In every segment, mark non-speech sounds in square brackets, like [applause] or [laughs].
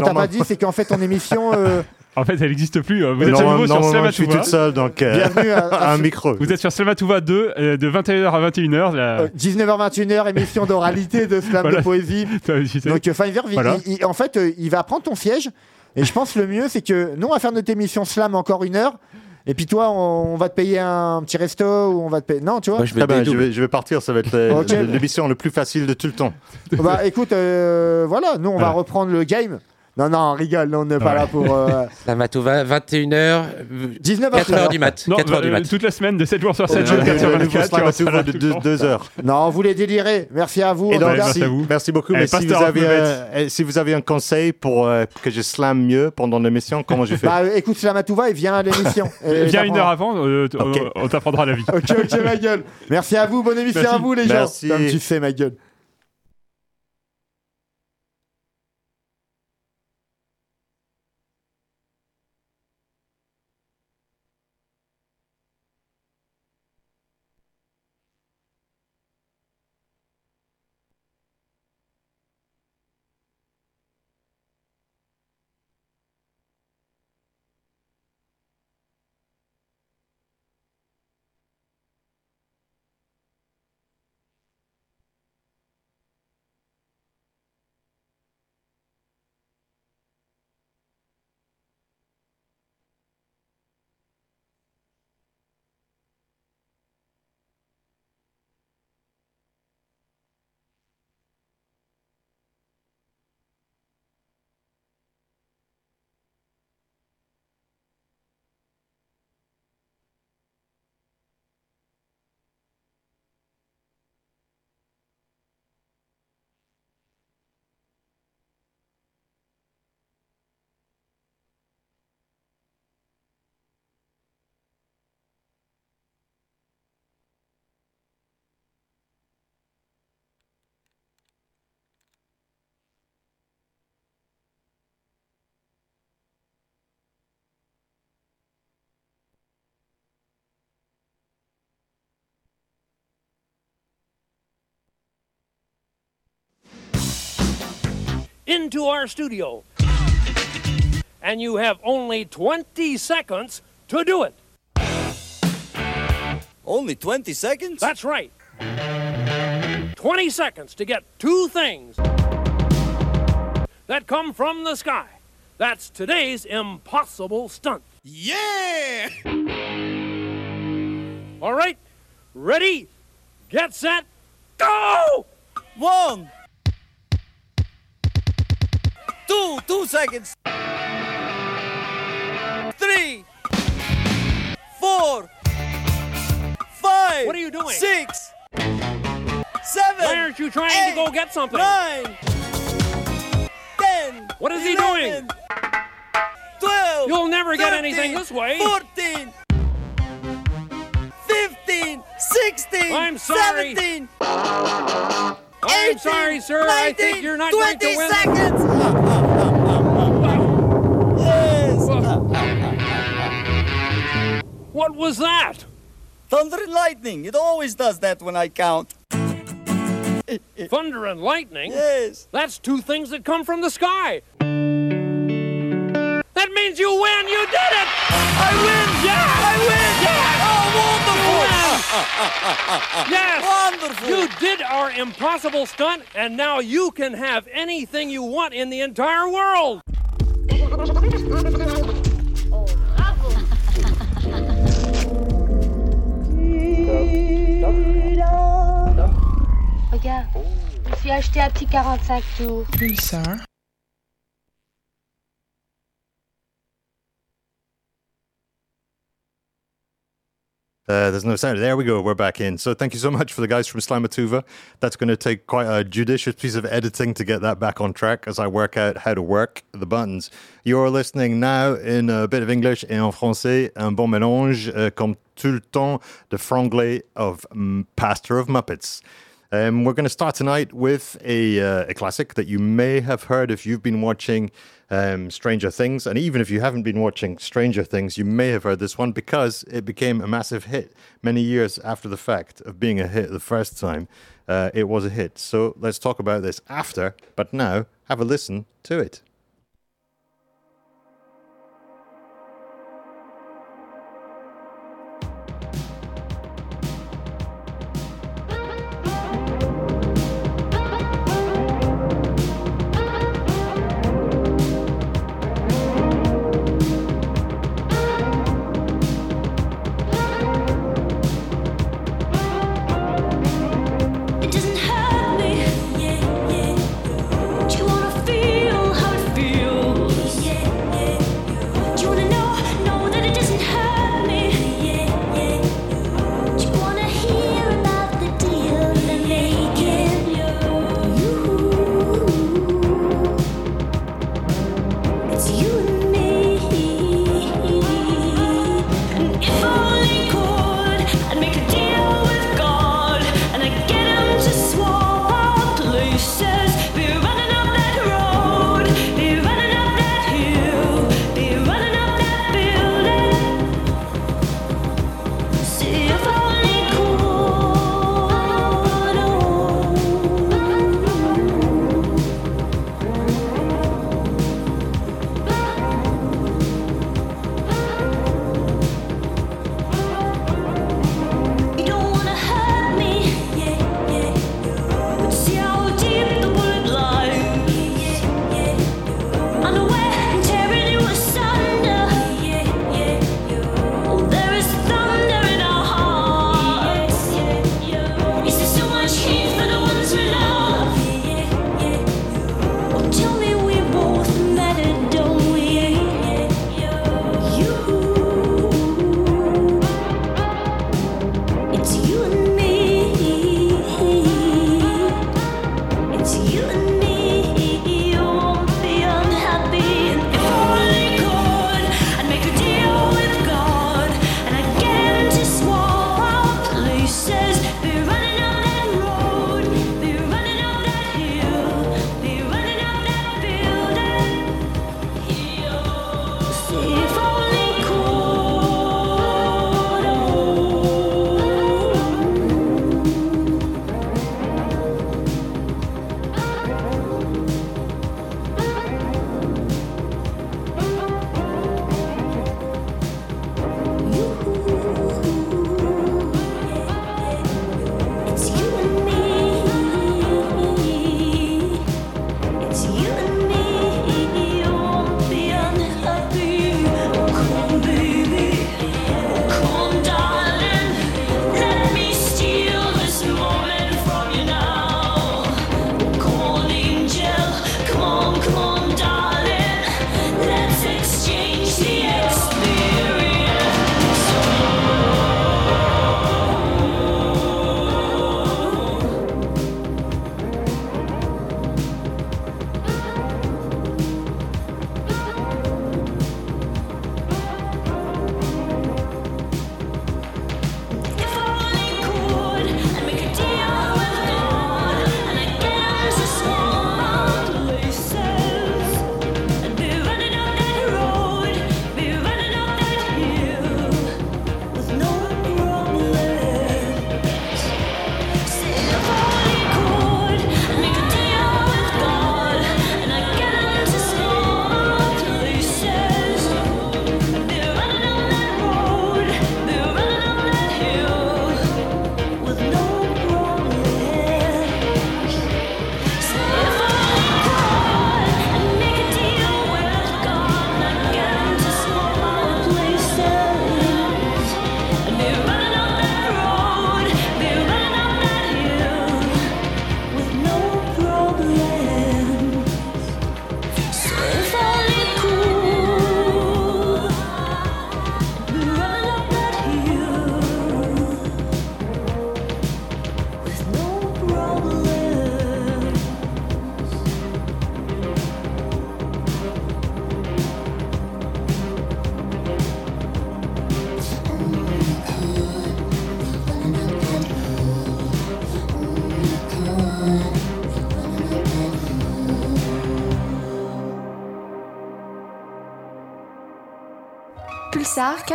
qu'on t'a pas dit, c'est qu'en fait, ton émission. euh, [laughs] En fait, elle n'existe plus. euh, Vous êtes Non, sur nouveau sur normalement, je suis toute seule, donc euh, bienvenue à, à [laughs] un micro. Vous êtes sur Slamatouva 2 euh, de 21h à 21h. La... euh, 19h21h, émission d'oralité de slam Voilà. de poésie. [laughs] T'as- tu sais. Donc, euh, Fiverr, il- Voilà. il- il- en fait, euh, il va prendre ton siège. Et je pense que le mieux, c'est que nous, on va faire notre émission slam encore une heure. Et puis toi, on, on va te payer un petit resto ou on va te payer. Non, tu vois Moi, je vais Très bien, je vais, je vais partir, ça va être Ok. l'émission le plus facile de tout le temps. Bah écoute, euh, voilà, nous, on va reprendre le game. Non, non, on rigole, on n'est pas Ouais. là pour. euh, [laughs] La Matouva, 21h, 19h. 4h du mat. Non, 4h du euh, mat. toute la semaine, de 7 jours sur 7, Le 24 sur nouveau 24. tu Slam vois, ça Matouva va de tout le temps. 2 heures. Non. Merci à vous. Et donc, tout cas. merci à vous. merci beaucoup. Eh, mais si vous, Pasteur avez, Alphabet. euh, si vous avez un conseil pour euh, que je slam mieux pendant l'émission, comment je fais Bah écoute, Slamatouva, il vient à l'émission. [laughs] Et Viens une heure avant, euh, on- t'apprendra la vie. [laughs] Ok, ok, ma gueule. Merci à vous, bonne émission Merci. à vous, les gens. Merci. Comme tu sais, ma gueule. Into our studio. And you have only 20 seconds to do it. Only 20 seconds? That's right. 20 seconds to get two things that come from the sky. That's today's impossible stunt. Yeah! All right? Ready? Get set? Go! One! Two! Two seconds! Three! Four! Five! What are you doing? Six! Seven! Why aren't you trying eight, to go get something? Nine! Ten! What is he doing? Twelve! You'll never get anything this way. 14! 15! 16! I'm sorry. 17! I'm 18, sorry, sir. I think you're not 20 going to win. seconds! What was that? Thunder and lightning. It always does that when I count. Thunder and lightning? Yes. That's two things that come from the sky. That means you win. You did it. I win! Yeah. I win! Yeah. Oh, wonderful! Yes. Wonderful! You did our impossible stunt, and now you can have anything you want in the entire world. Regarde, je me suis acheté un petit 45 tours. Uh, there's no sound. There we go. We're back in. So thank you so much for the guys from Slamatuva. That's going to take quite a judicious piece of editing to get that back on track as I work out how to work the buttons. You're listening now in a bit of English et en français, un bon mélange, uh, comme tout le temps, de franglais of um, Pastor of Muppets. Um, we're going to start tonight with a, uh, a classic that you may have heard if you've been watching um, Stranger Things. And even if you haven't been watching Stranger Things, you may have heard this one because it became a massive hit many years after the fact of being a hit the first time. Uh, it was a hit. So let's talk about this after, but now have a listen to it.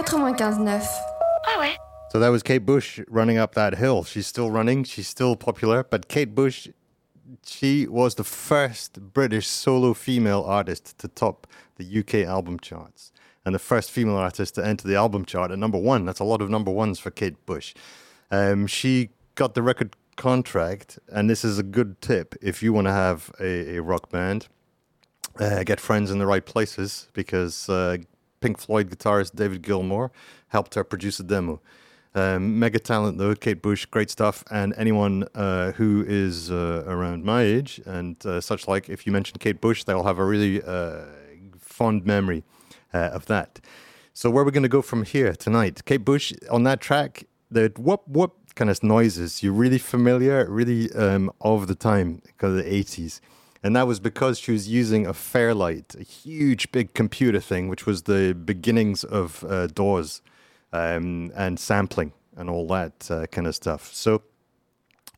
Pulsar 95.9. So that was Kate Bush running up that hill. She's still running. She's still popular. But Kate Bush, she was the first British solo female artist to top the UK album charts. And the first female artist to enter the album chart at number one. That's a lot of number ones for Kate Bush. Um, she got the record contract. And this is a good tip if you want to have a, a rock band. Uh, get friends in the right places because uh, Pink Floyd guitarist David Gilmour helped her produce a demo. Um, mega talent though, Kate Bush, great stuff. And anyone uh, who is uh, around my age and uh, such like, if you mention Kate Bush, they'll have a really uh, fond memory uh, of that. So where are we going to go from here tonight? Kate Bush on that track, the whoop whoop kind of noises, you're really familiar, really um, of the time, because of the 80s. And that was because she was using a Fairlight, a huge big computer thing, which was the beginnings of uh, DAWs um, and sampling and all that uh, kind of stuff. So,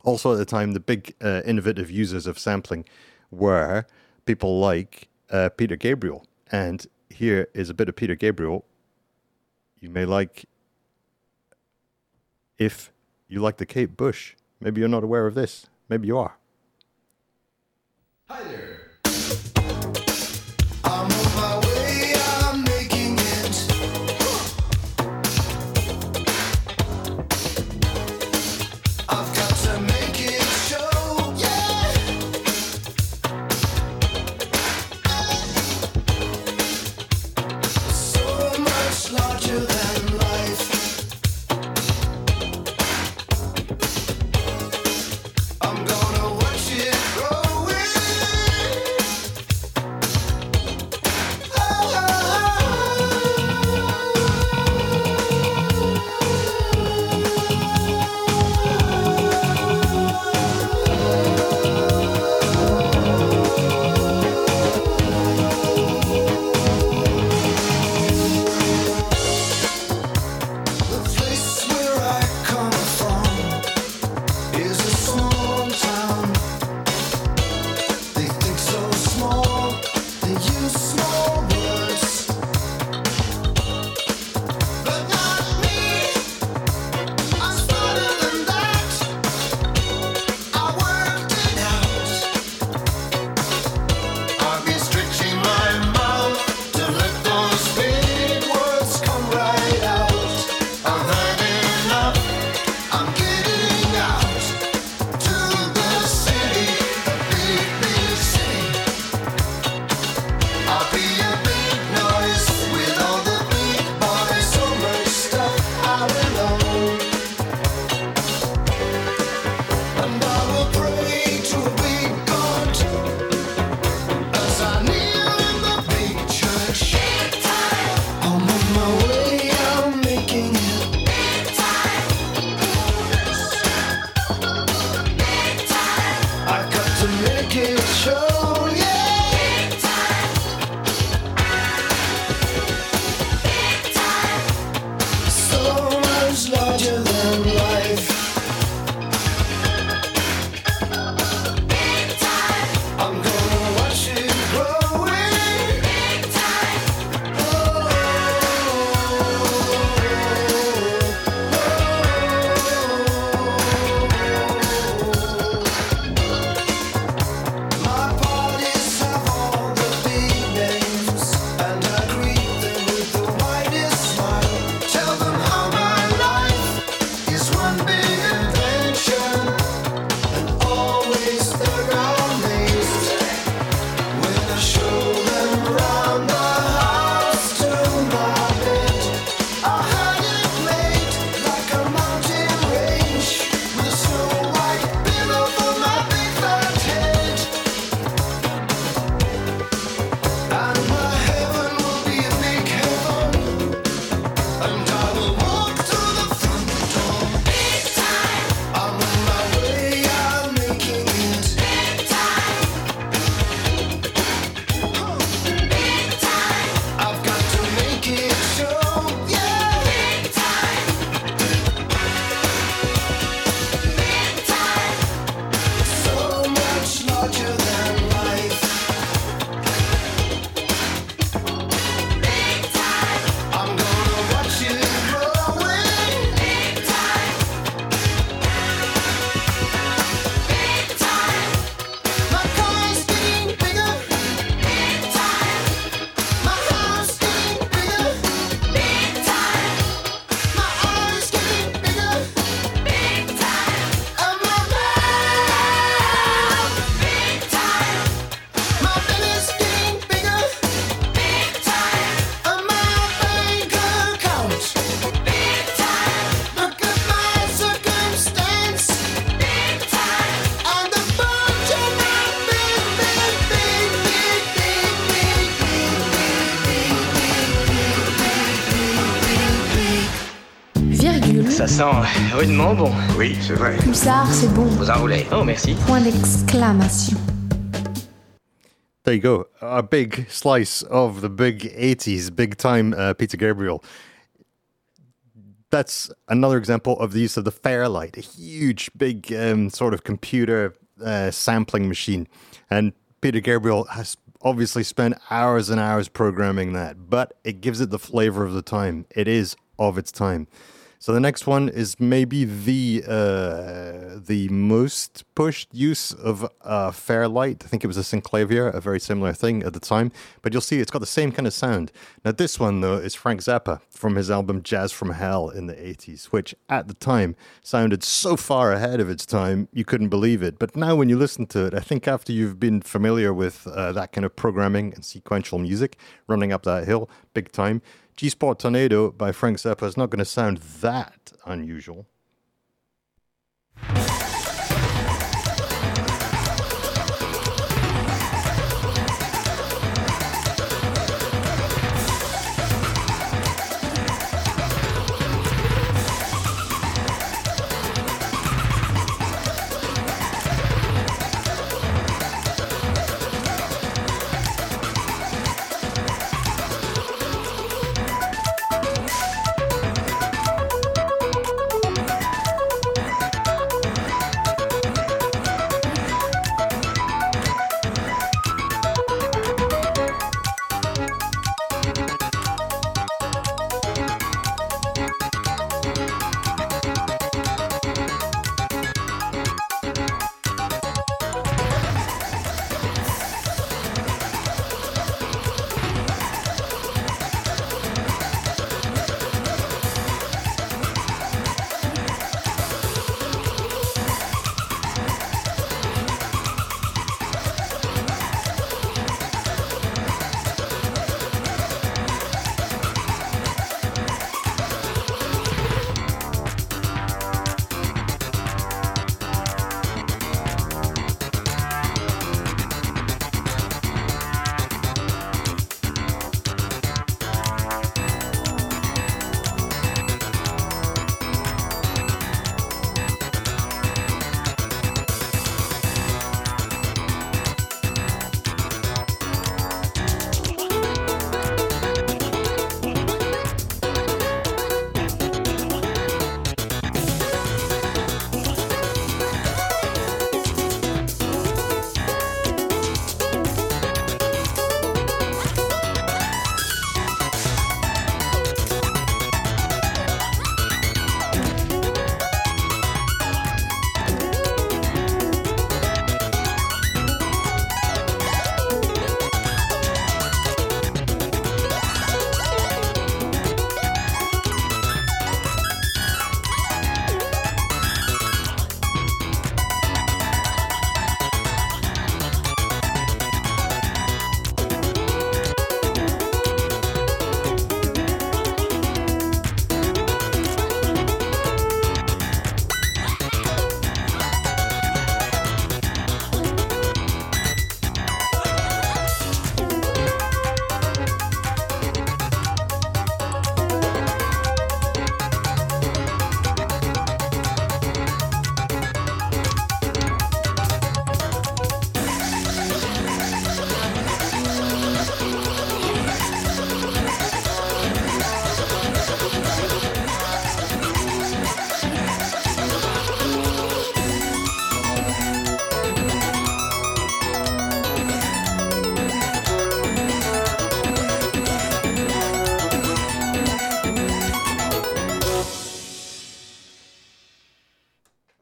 also at the time, the big uh, innovative users of sampling were people like uh, Peter Gabriel. And here is a bit of Peter Gabriel. You may like if you like the Kate Bush. Maybe you're not aware of this. Maybe you are. Hi there. Rudement bon. Oui, c'est vrai. Pulsar, c'est bon. Vous enroulez. Oh, merci. Point d'exclamation. There you go. A big slice of the big 80s, big time uh, Peter Gabriel. That's another example of the use of the Fairlight, a huge, big um, sort of computer uh, sampling machine. And Peter Gabriel has obviously spent hours and hours programming that, but it gives it the flavor of the time. It is of its time. So the next one is maybe the uh, the most pushed use of uh, Fairlight. I think it was a Synclavier, a very similar thing at the time. But you'll see it's got the same kind of sound. Now this one though is Frank Zappa from his album Jazz from Hell in the 80s, which at the time sounded so far ahead of its time you couldn't believe it. But now when you listen to it, I think after you've been familiar with uh, that kind of programming and sequential music, running up that hill big time. G Spot Tornado by Frank Zappa is not going to sound that unusual.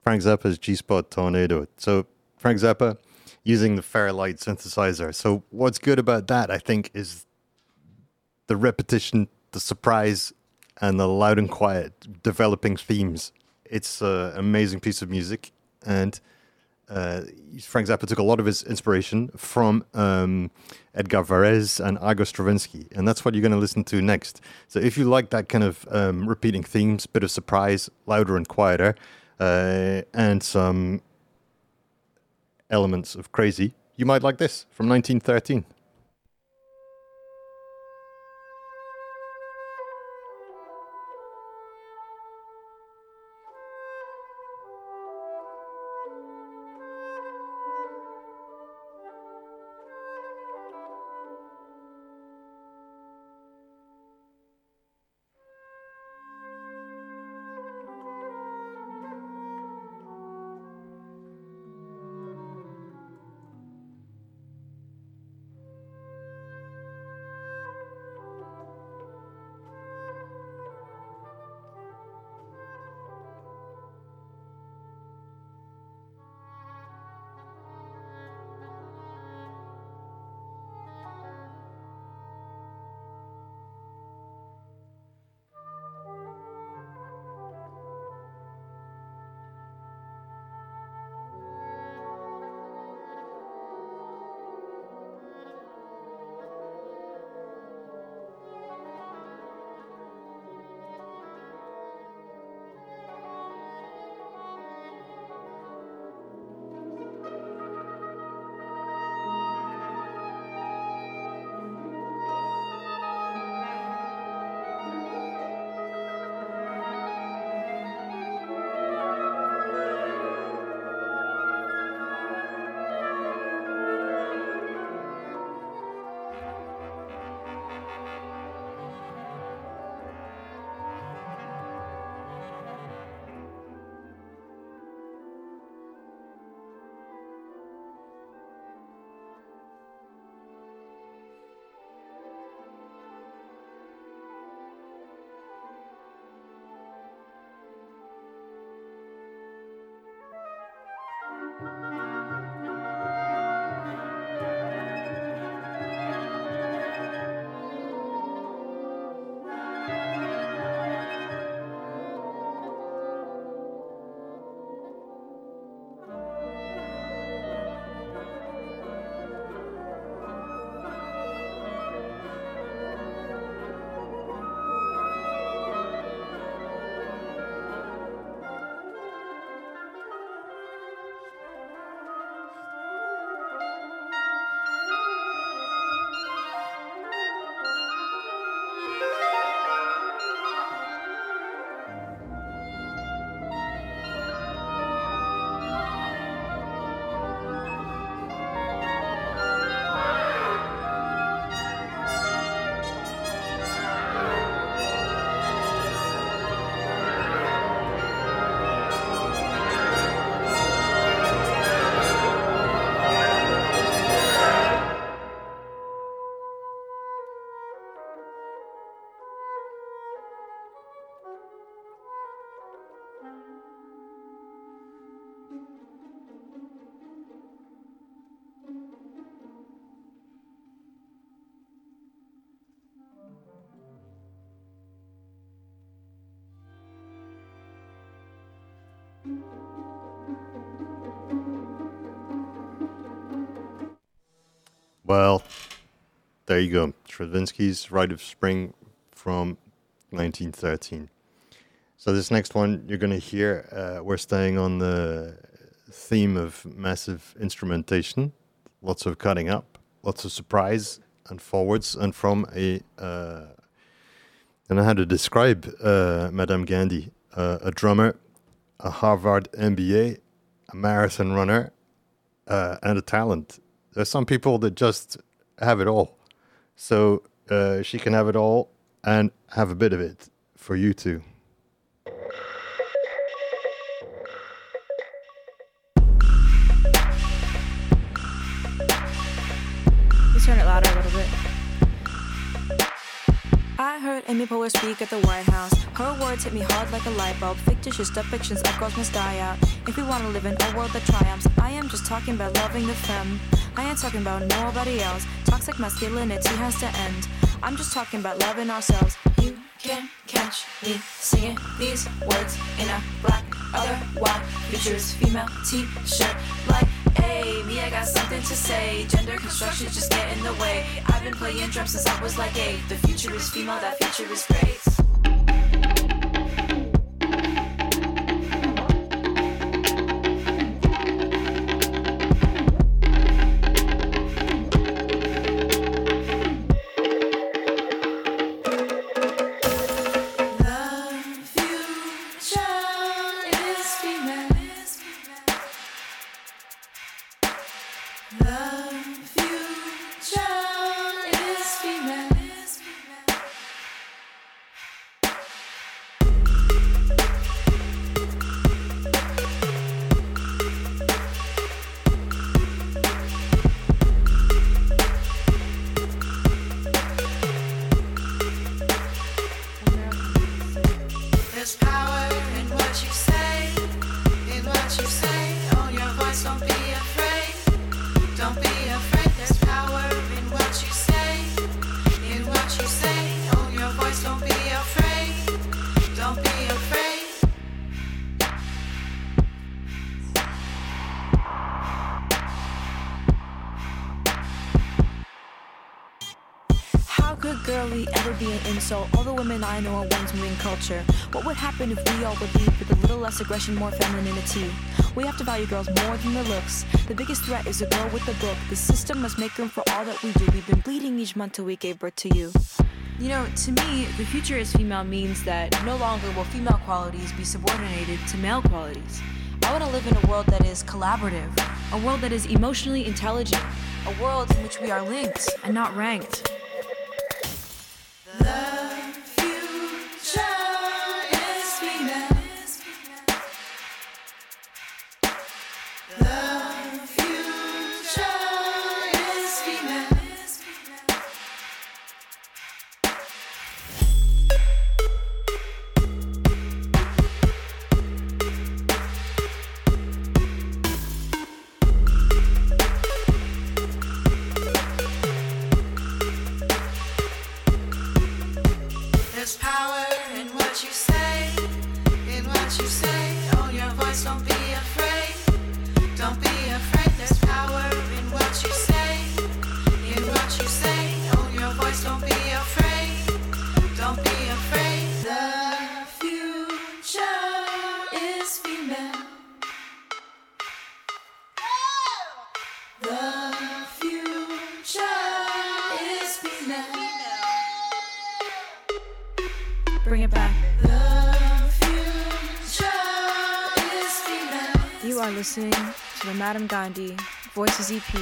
Frank Zappa's G Spot Tornado. So, Frank Zappa using the Fairlight synthesizer. So, what's good about that, I think, is the repetition, the surprise, and the loud and quiet developing themes. It's an amazing piece of music. And uh, Frank Zappa took a lot of his inspiration from um, Edgar Varese and Igor Stravinsky, and that's what you're going to listen to next. So if you like that kind of um, repeating themes, bit of surprise, louder and quieter, uh, and some elements of crazy, you might like this from 1913. There you go. Stravinsky's Rite of Spring from 1913. So this next one you're going to hear, uh, we're staying on the theme of massive instrumentation, lots of cutting up, lots of surprise and forwards, and from a. Uh, I don't know how to describe uh, Madame Gandhi, uh, a drummer, a Harvard MBA, a marathon runner, uh, and a talent. There's some people that just have it all. So uh, she can have it all and have a bit of it for you too. Amy Poehler speak at the White House. Her words hit me hard like a light bulb. Fictitious depictions of girls must die out. If we want to live in a world that triumphs, I am just talking about loving the femme. I ain't talking about nobody else. Toxic masculinity has to end. I'm just talking about loving ourselves. You can't catch me singing these words in a black other white futures female t-shirt like hey me I got something to say. Gender construction just get in the way. I've been playing drums since I was like eight. The future is female that future is great culture. What would happen if we all would with a little less aggression, more femininity? We have to value girls more than their looks. The biggest threat is a girl with a book. The system must make room for all that we do. We've been bleeding each month till we gave birth to you. You know, to me, the future is female means that no longer will female qualities be subordinated to male qualities. I want to live in a world that is collaborative, a world that is emotionally intelligent, a world in which we are linked and not ranked. To the Madame Gandhi Voices EP,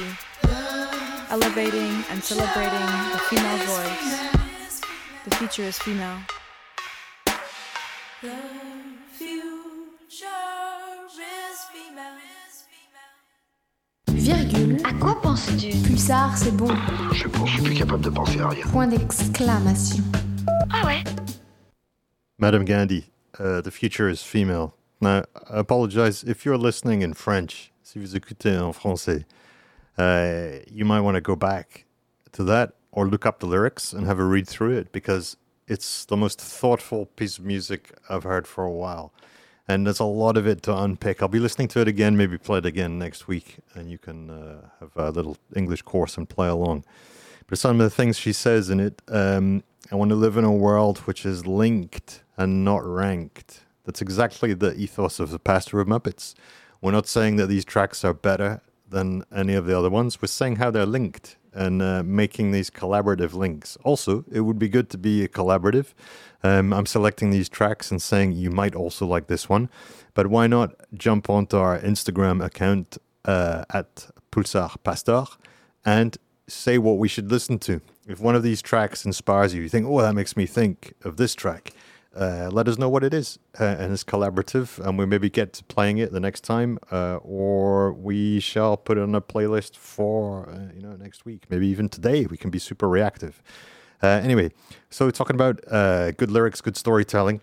elevating and celebrating the female voice. The future is female. The future is female. Virgule. À quoi penses-tu Pulsar, c'est bon. Je sais pas, je suis plus capable de penser à rien. Point d'exclamation. Ah ouais Madame Gandhi, uh, the future is female. Now, I apologize if you're listening in French, si vous écoutez en français, uh, you might want to go back to that or look up the lyrics and have a read through it because it's the most thoughtful piece of music I've heard for a while. and there's a lot of it to unpick. I'll be listening to it again, maybe play it again next week, and you can uh, have a little English course and play along. But some of the things she says in it, um, I want to live in a world which is linked and not ranked. That's exactly the ethos of the Pastor of Muppets. We're not saying that these tracks are better than any of the other ones. We're saying how they're linked and uh, making these collaborative links. Also, it would be good to be a collaborative. Um, I'm selecting these tracks and saying you might also like this one, but why not jump onto our Instagram account uh, at Pulsar Pastor and say what we should listen to. If one of these tracks inspires you, you think, oh, that makes me think of this track. Uh, let us know what it is, uh, and it's collaborative, and we maybe get to playing it the next time, uh, or we shall put it on a playlist for uh, you know next week, maybe even today. We can be super reactive. Uh, anyway, so talking about uh, good lyrics, good storytelling,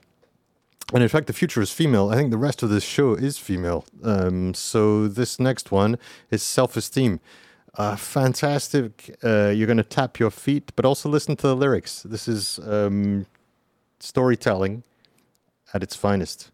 and in fact, the future is female. I think the rest of this show is female. Um, so this next one is self-esteem. Uh, fantastic. Uh, you're going to tap your feet, but also listen to the lyrics. This is um, storytelling at its finest.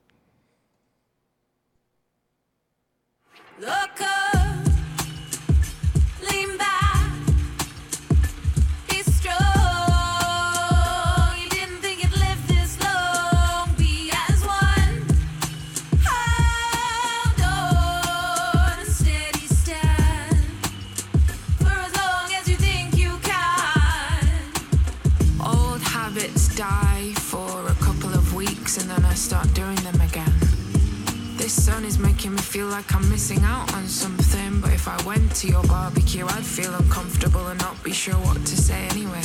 Sun is making me feel like I'm missing out on something, but if I went to your barbecue, I'd feel uncomfortable and not be sure what to say anyway.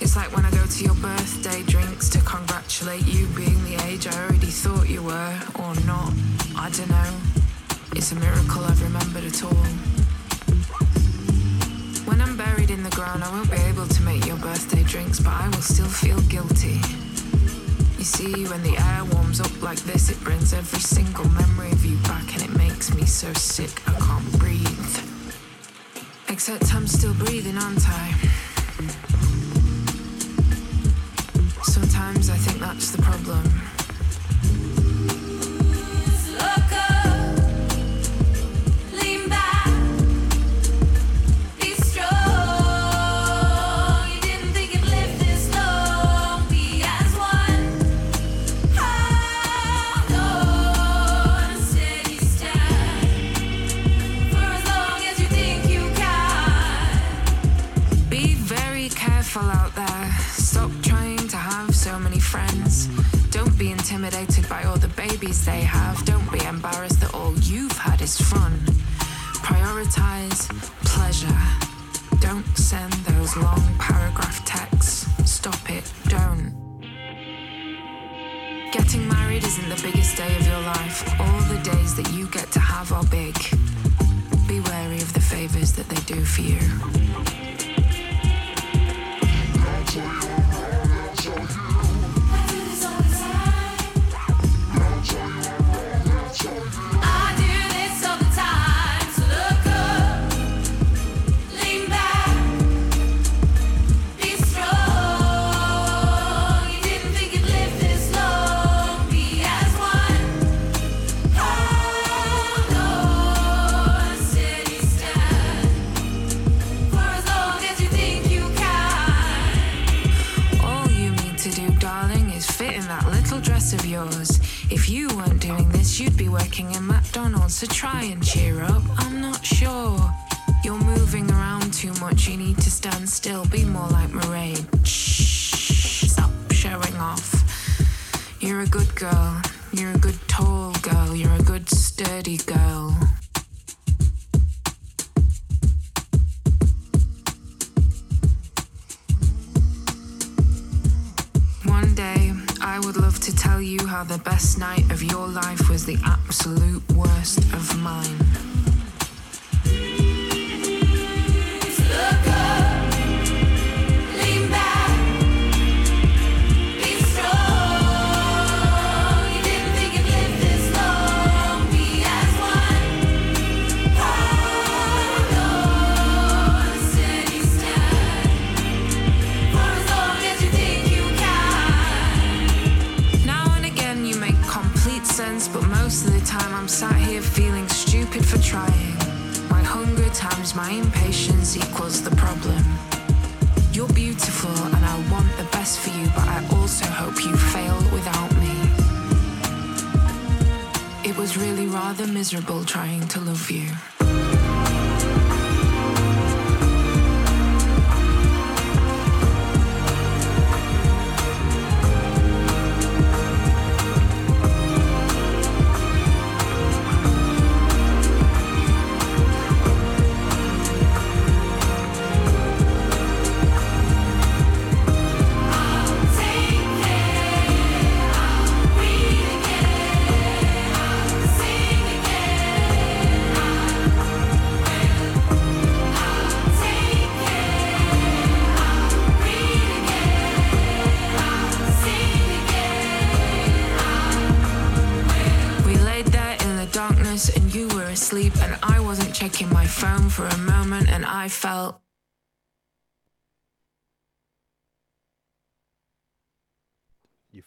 It's like when I go to your birthday drinks to congratulate you being the age I already thought you were, or not. I don't know. It's a miracle I've remembered at all. When I'm buried in the ground, I won't be able to make your birthday drinks, but I will still feel guilty. You see, when the air warms up like this, it brings every single memory of you back, and it makes me so sick I can't breathe. Except I'm still breathing, aren't I? Sometimes I think that's the problem. Babies they have. Don't be embarrassed that all you've had is fun. Prioritize pleasure. Don't send those long paragraph texts. Stop it. Don't. Getting married isn't the biggest day of your life. All the days that you get to have are big. Be wary of the favors that they do for you.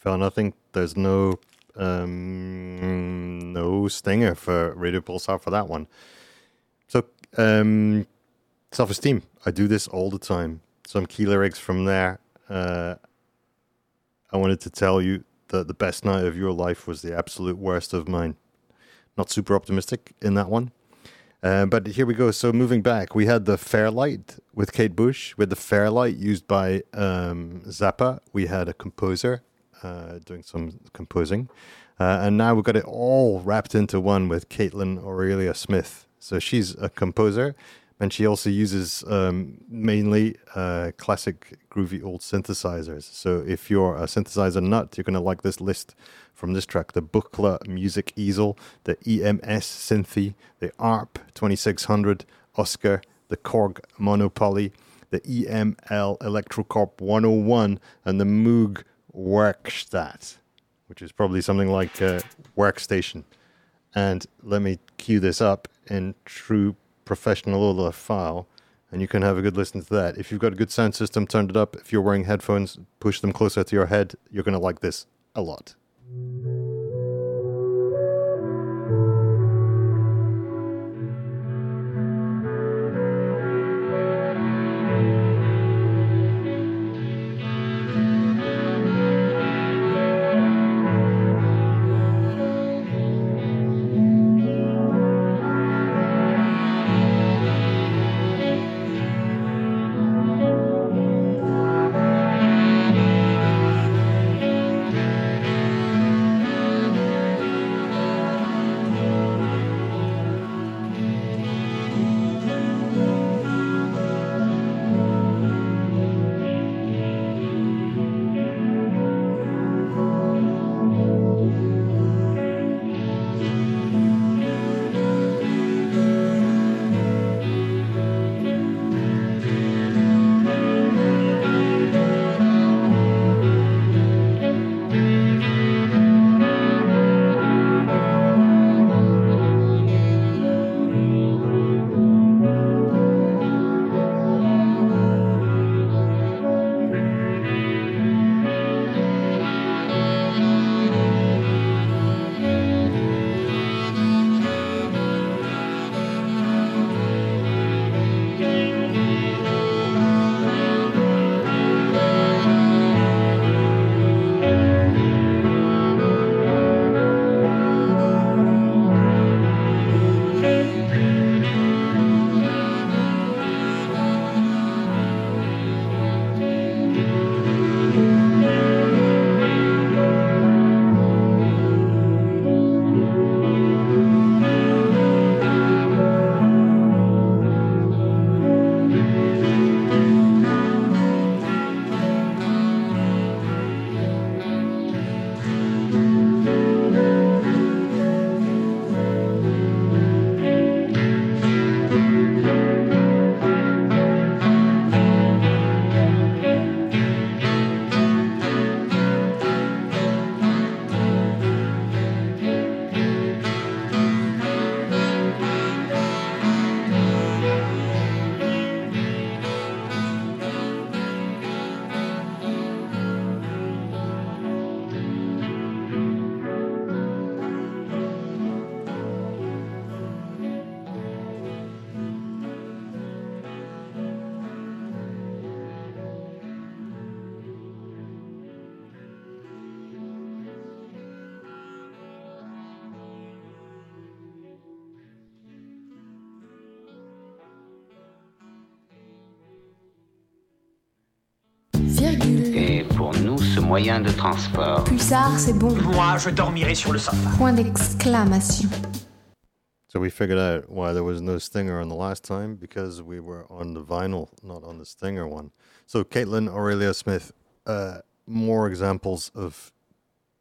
You I think There's no um, no stinger for Radio Pulsar for that one. So um, self esteem. I do this all the time. Some key lyrics from there. Uh, I wanted to tell you that the best night of your life was the absolute worst of mine. Not super optimistic in that one. Uh, but here we go. So moving back, we had the Fairlight with Kate Bush. We had the Fairlight used by um, Zappa. We had a composer uh, doing some composing. Uh, and now we've got it all wrapped into one with Kaitlyn Aurelia Smith. So she's a composer, and she also uses um, mainly uh, classic groovy old synthesizers. So if you're a synthesizer nut, you're going to like this list from this track the Buchla Music Easel, the EMS Synthi, the ARP 2600, Oscar, the Korg Monopoly, the EML Electrocomp 101, and the Moog Werkstatt, which is probably something like a workstation. And let me cue this up in true professional Ola file, and you can have a good listen to that. If you've got a good sound system, turn it up. If you're wearing headphones, push them closer to your head. You're going to like this a lot. Moyen de transport. Pulsar, c'est bon. Moi, je dormirai sur le sofa. Point d'exclamation. So we figured out why there was no stinger on the last time because we were on the vinyl, not on the stinger one. So Kaitlyn Aurelia Smith, uh, more examples of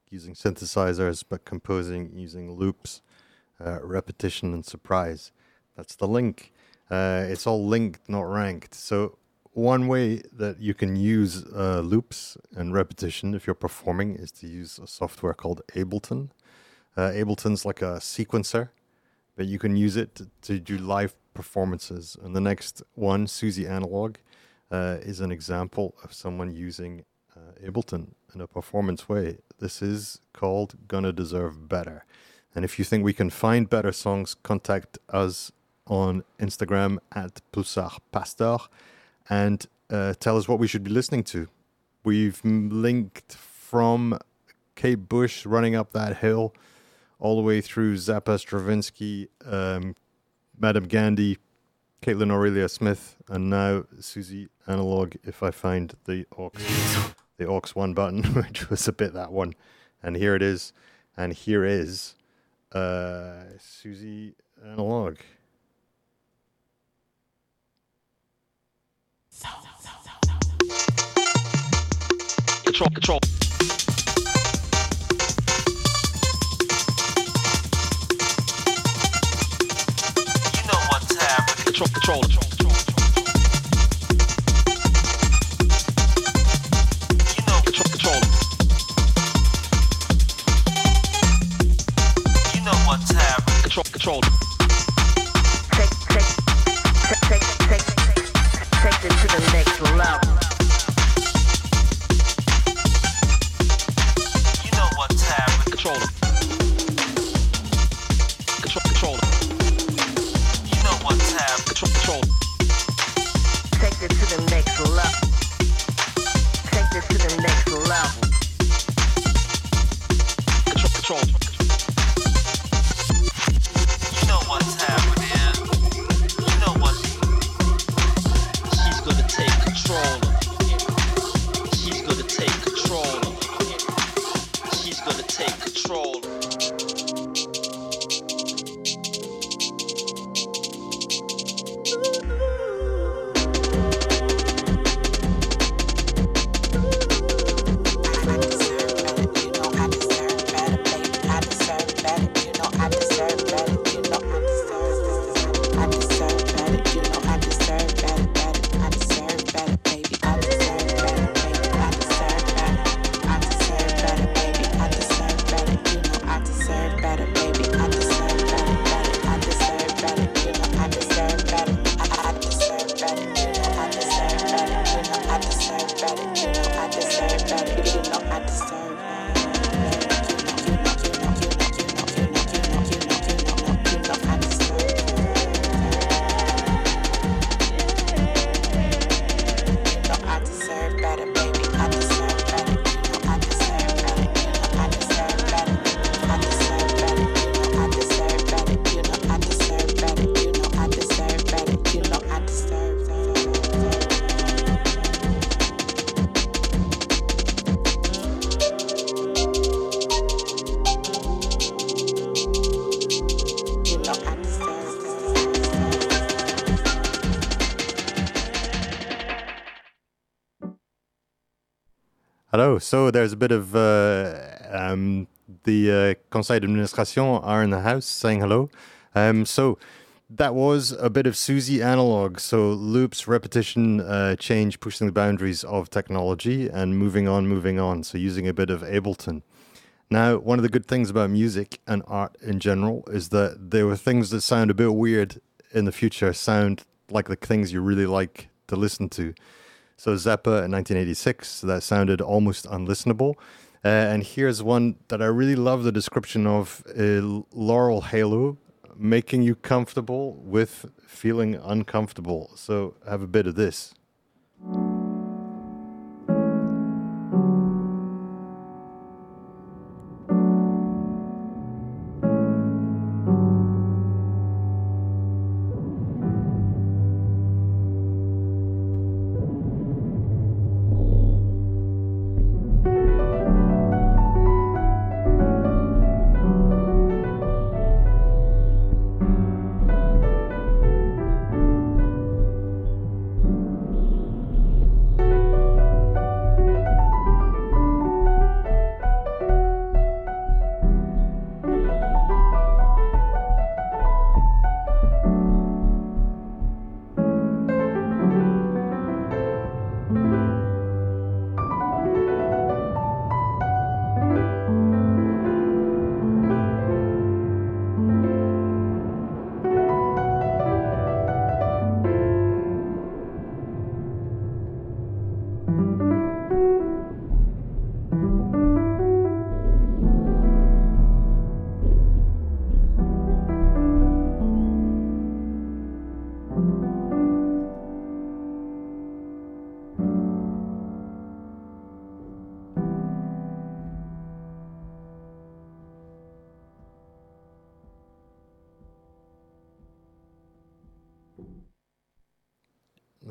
using synthesizers but composing using loops, uh, repetition, and surprise. That's the link. Uh, it's all linked, not ranked. So one way that you can use uh, loops and repetition if you're performing is to use a software called Ableton. Uh, Ableton's like a sequencer but you can use it to, to do live performances. And the next one, Suzi Analogue, uh, is an example of someone using uh, Ableton in a performance way. This is called Gonna Deserve Better. And if you think we can find better songs, contact us on Instagram at Pulsar Pastor and uh, tell us what we should be listening to. We've linked from Kate Bush running up that hill all the way through Zappa, Stravinsky, um, Madame Gandhi, Kaitlyn Aurelia Smith, and now Suzi Analogue. If I find the aux, the aux one button, [laughs] which was a bit that one, and here it is, and here is uh, Suzi Analogue. Control, control. You know what's happening. Control, control. Control control. You know, control control. You know what's happening. control, control. Control, Hello. So there's a bit of uh, um, the uh, Conseil d'administration are in the house saying hello. Um, so that was a bit of Suzi Analogue. So loops, repetition, uh, change, pushing the boundaries of technology, and moving on, moving on. So using a bit of Ableton. Now, one of the good things about music and art in general is that there were things that sound a bit weird in the future sound like the things you really like to listen to. So Zappa in 1986, that sounded almost unlistenable. Uh, and here's one that I really love the description of uh, Laurel Halo, making you comfortable with feeling uncomfortable. So have a bit of this.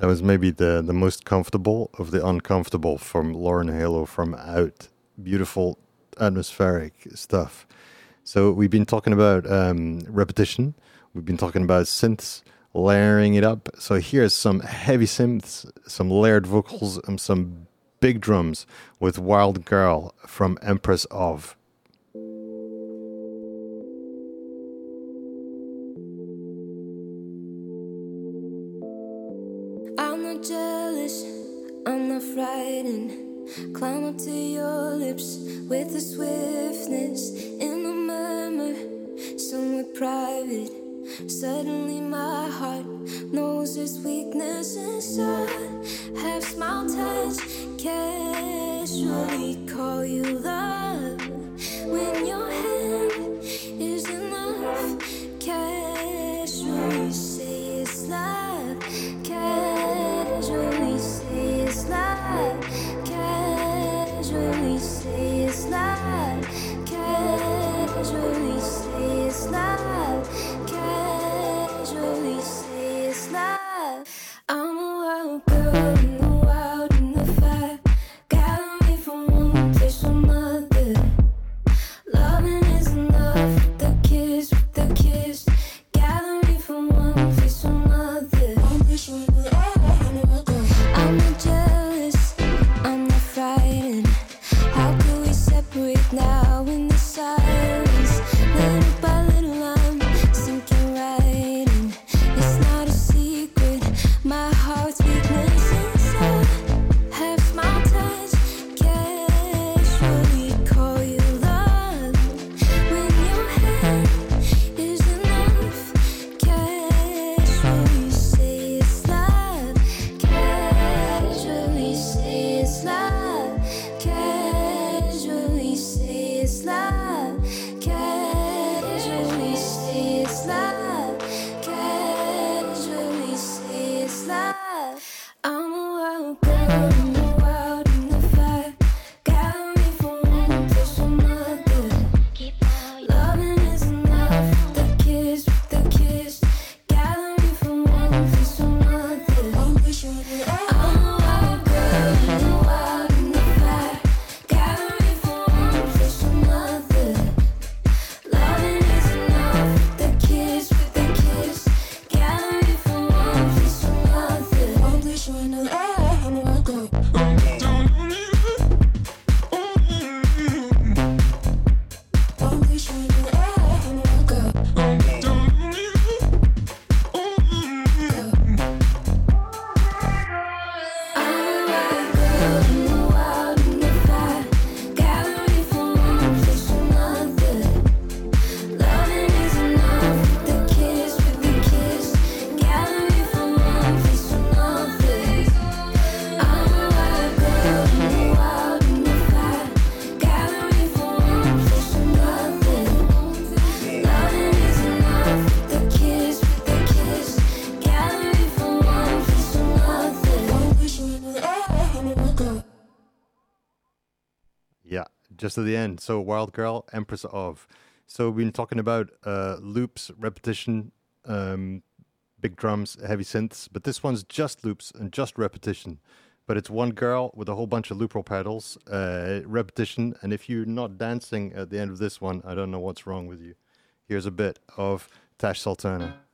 That was maybe the, the most comfortable of the uncomfortable from Lauren Halo from Out. Beautiful atmospheric stuff. So we've been talking about um, repetition. We've been talking about synths, layering it up. So here's some heavy synths, some layered vocals, and some big drums with Wild Girl from Empress of. Climb up to your lips with a swiftness in a murmur, somewhere private. Suddenly, my heart knows its weakness inside. Half smile touch, casually call you love. When your Just the end. So Wild Girl, Empress of. So we've been talking about uh, loops, repetition, um, big drums, heavy synths, but this one's just loops and just repetition. But it's one girl with a whole bunch of loop pedals, uh, repetition, and if you're not dancing at the end of this one, I don't know what's wrong with you. Here's a bit of Tash Sultana.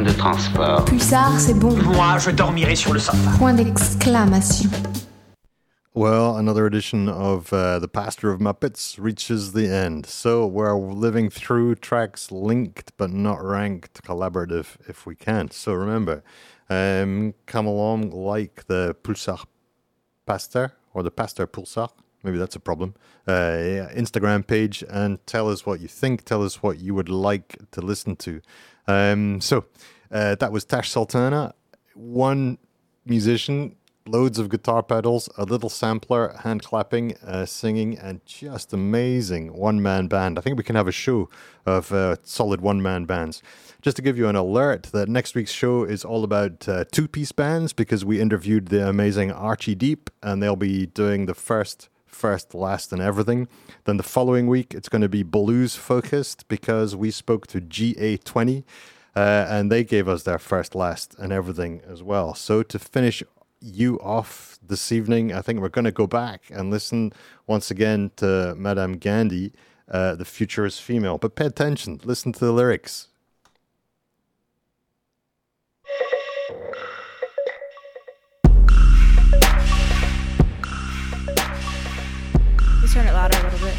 Moyen de transport Pulsar, c'est bon. Moi, je dormirai sur le sofa. Point d'exclamation. Well, another edition of uh, The Pastor of Muppets reaches the end. So we're living through tracks linked but not ranked collaborative if we can. So remember, um, come along like the Pulsar Pastor or the Pastor Pulsar. Maybe that's a problem. Uh, yeah, Instagram page and tell us what you think. Tell us what you would like to listen to. Um, so uh, that was Tash Sultana. One musician loads of guitar pedals, a little sampler, hand clapping, uh, singing, and just amazing one man band. I think we can have a show of uh, solid one man bands. Just to give you an alert that next week's show is all about uh, two piece bands because we interviewed the amazing Archie Deep, and they'll be doing the first. First, last, and everything. Then the following week, it's going to be blues focused because we spoke to GA20 uh, and they gave us their first, last, and everything as well. So to finish you off this evening, I think we're going to go back and listen once again to Madame Gandhi, uh, The Future is Female. But pay attention, listen to the lyrics. Turn it louder a little bit.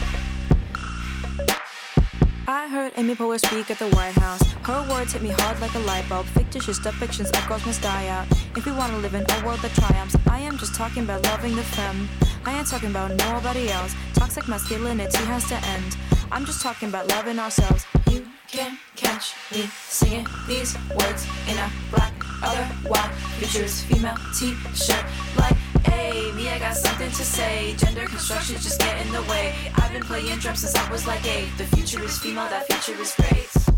I heard Amy Poehler speak at the White House. Her words hit me hard like a light bulb. Fictitious depictions of girls must die out. If we want to live in a world that triumphs, I am just talking about loving the femme. I ain't talking about nobody else. Toxic masculinity has to end. I'm just talking about loving ourselves. You can catch me singing these words in a black, other white, futures female t-shirt like Hey, me, I got something to say. Gender construction just get in the way. I've been playing drums since I was like eight. The future is female, that future is great.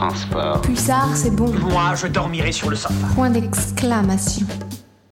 Transport Pulsar, c'est bon. Moi, je dormirai sur le sofa. Point d'exclamation.